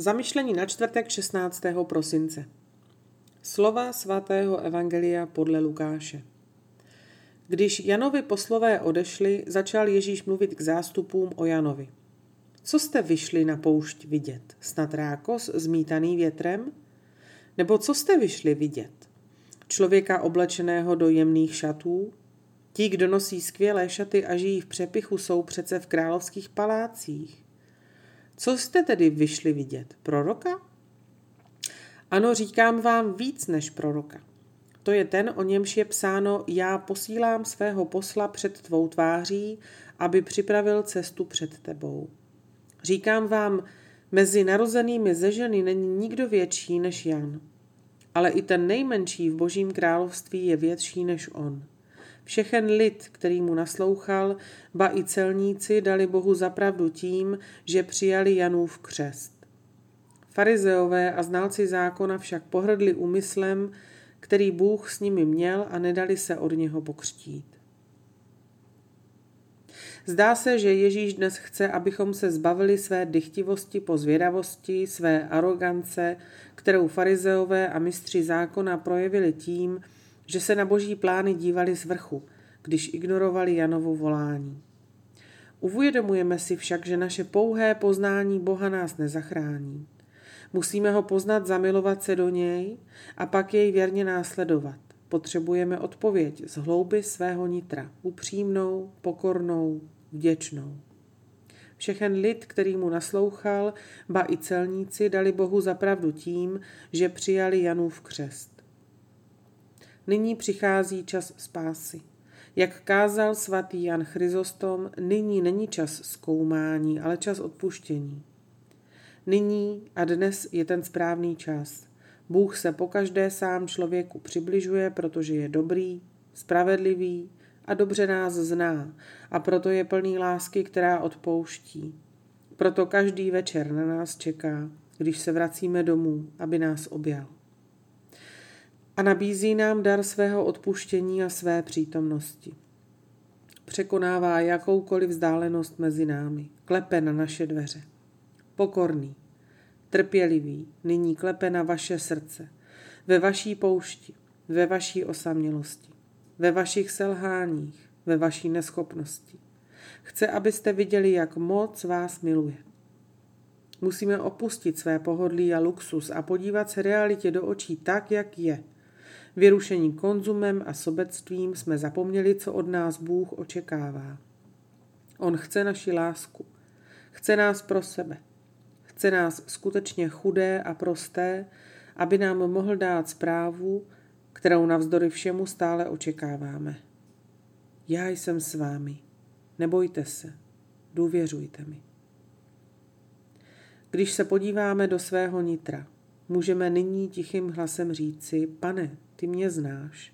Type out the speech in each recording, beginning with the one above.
Zamyšlení na čtvrtek 16. prosince. Slova svatého Evangelia podle Lukáše. Když Janovi poslové odešli, začal Ježíš mluvit k zástupům o Janovi. Co jste vyšli na poušť vidět? Snad rákos zmítaný větrem? Nebo co jste vyšli vidět? Člověka oblečeného do jemných šatů? Ti, kdo nosí skvělé šaty a žijí v přepichu, jsou přece v královských palácích. Co jste tedy vyšli vidět? Proroka? Ano, říkám vám víc než proroka. To je ten, o němž je psáno, já posílám svého posla před tvou tváří, aby připravil cestu před tebou. Říkám vám, mezi narozenými ze ženy není nikdo větší než Jan. Ale i ten nejmenší v božím království je větší než on. Všechen lid, který mu naslouchal, ba i celníci dali Bohu zapravdu tím, že přijali Janův křest. Farizeové a znalci zákona však pohrdli úmyslem, který Bůh s nimi měl a nedali se od něho pokřtít. Zdá se, že Ježíš dnes chce, abychom se zbavili své dychtivosti po zvědavosti, své arogance, kterou farizeové a mistři zákona projevili tím, že se na boží plány dívali z vrchu, když ignorovali Janovo volání. Uvědomujeme si však, že naše pouhé poznání Boha nás nezachrání. Musíme ho poznat, zamilovat se do něj a pak jej věrně následovat. Potřebujeme odpověď z hlouby svého nitra, upřímnou, pokornou, vděčnou. Všechen lid, který mu naslouchal, ba i celníci dali Bohu zapravdu tím, že přijali Janův křest. Nyní přichází čas spásy. Jak kázal svatý Jan Chryzostom, nyní není čas zkoumání, ale čas odpuštění. Nyní a dnes je ten správný čas. Bůh se pokaždé sám člověku přibližuje, protože je dobrý, spravedlivý a dobře nás zná a proto je plný lásky, která odpouští. Proto každý večer na nás čeká, když se vracíme domů, aby nás objal a nabízí nám dar svého odpuštění a své přítomnosti. Překonává jakoukoliv vzdálenost mezi námi, klepe na naše dveře. Pokorný, trpělivý, nyní klepe na vaše srdce, ve vaší poušti, ve vaší osamělosti, ve vašich selháních, ve vaší neschopnosti. Chce, abyste viděli, jak moc vás miluje. Musíme opustit své pohodlí a luxus a podívat se realitě do očí tak, jak je – Vyrušení konzumem a sobectvím jsme zapomněli, co od nás Bůh očekává. On chce naši lásku. Chce nás pro sebe. Chce nás skutečně chudé a prosté, aby nám mohl dát zprávu, kterou navzdory všemu stále očekáváme. Já jsem s vámi. Nebojte se. Důvěřujte mi. Když se podíváme do svého nitra, můžeme nyní tichým hlasem říci, pane, ty mě znáš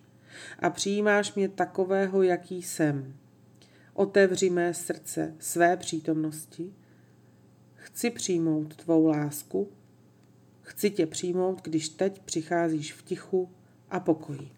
a přijímáš mě takového, jaký jsem. Otevři mé srdce své přítomnosti. Chci přijmout tvou lásku. Chci tě přijmout, když teď přicházíš v tichu a pokoji.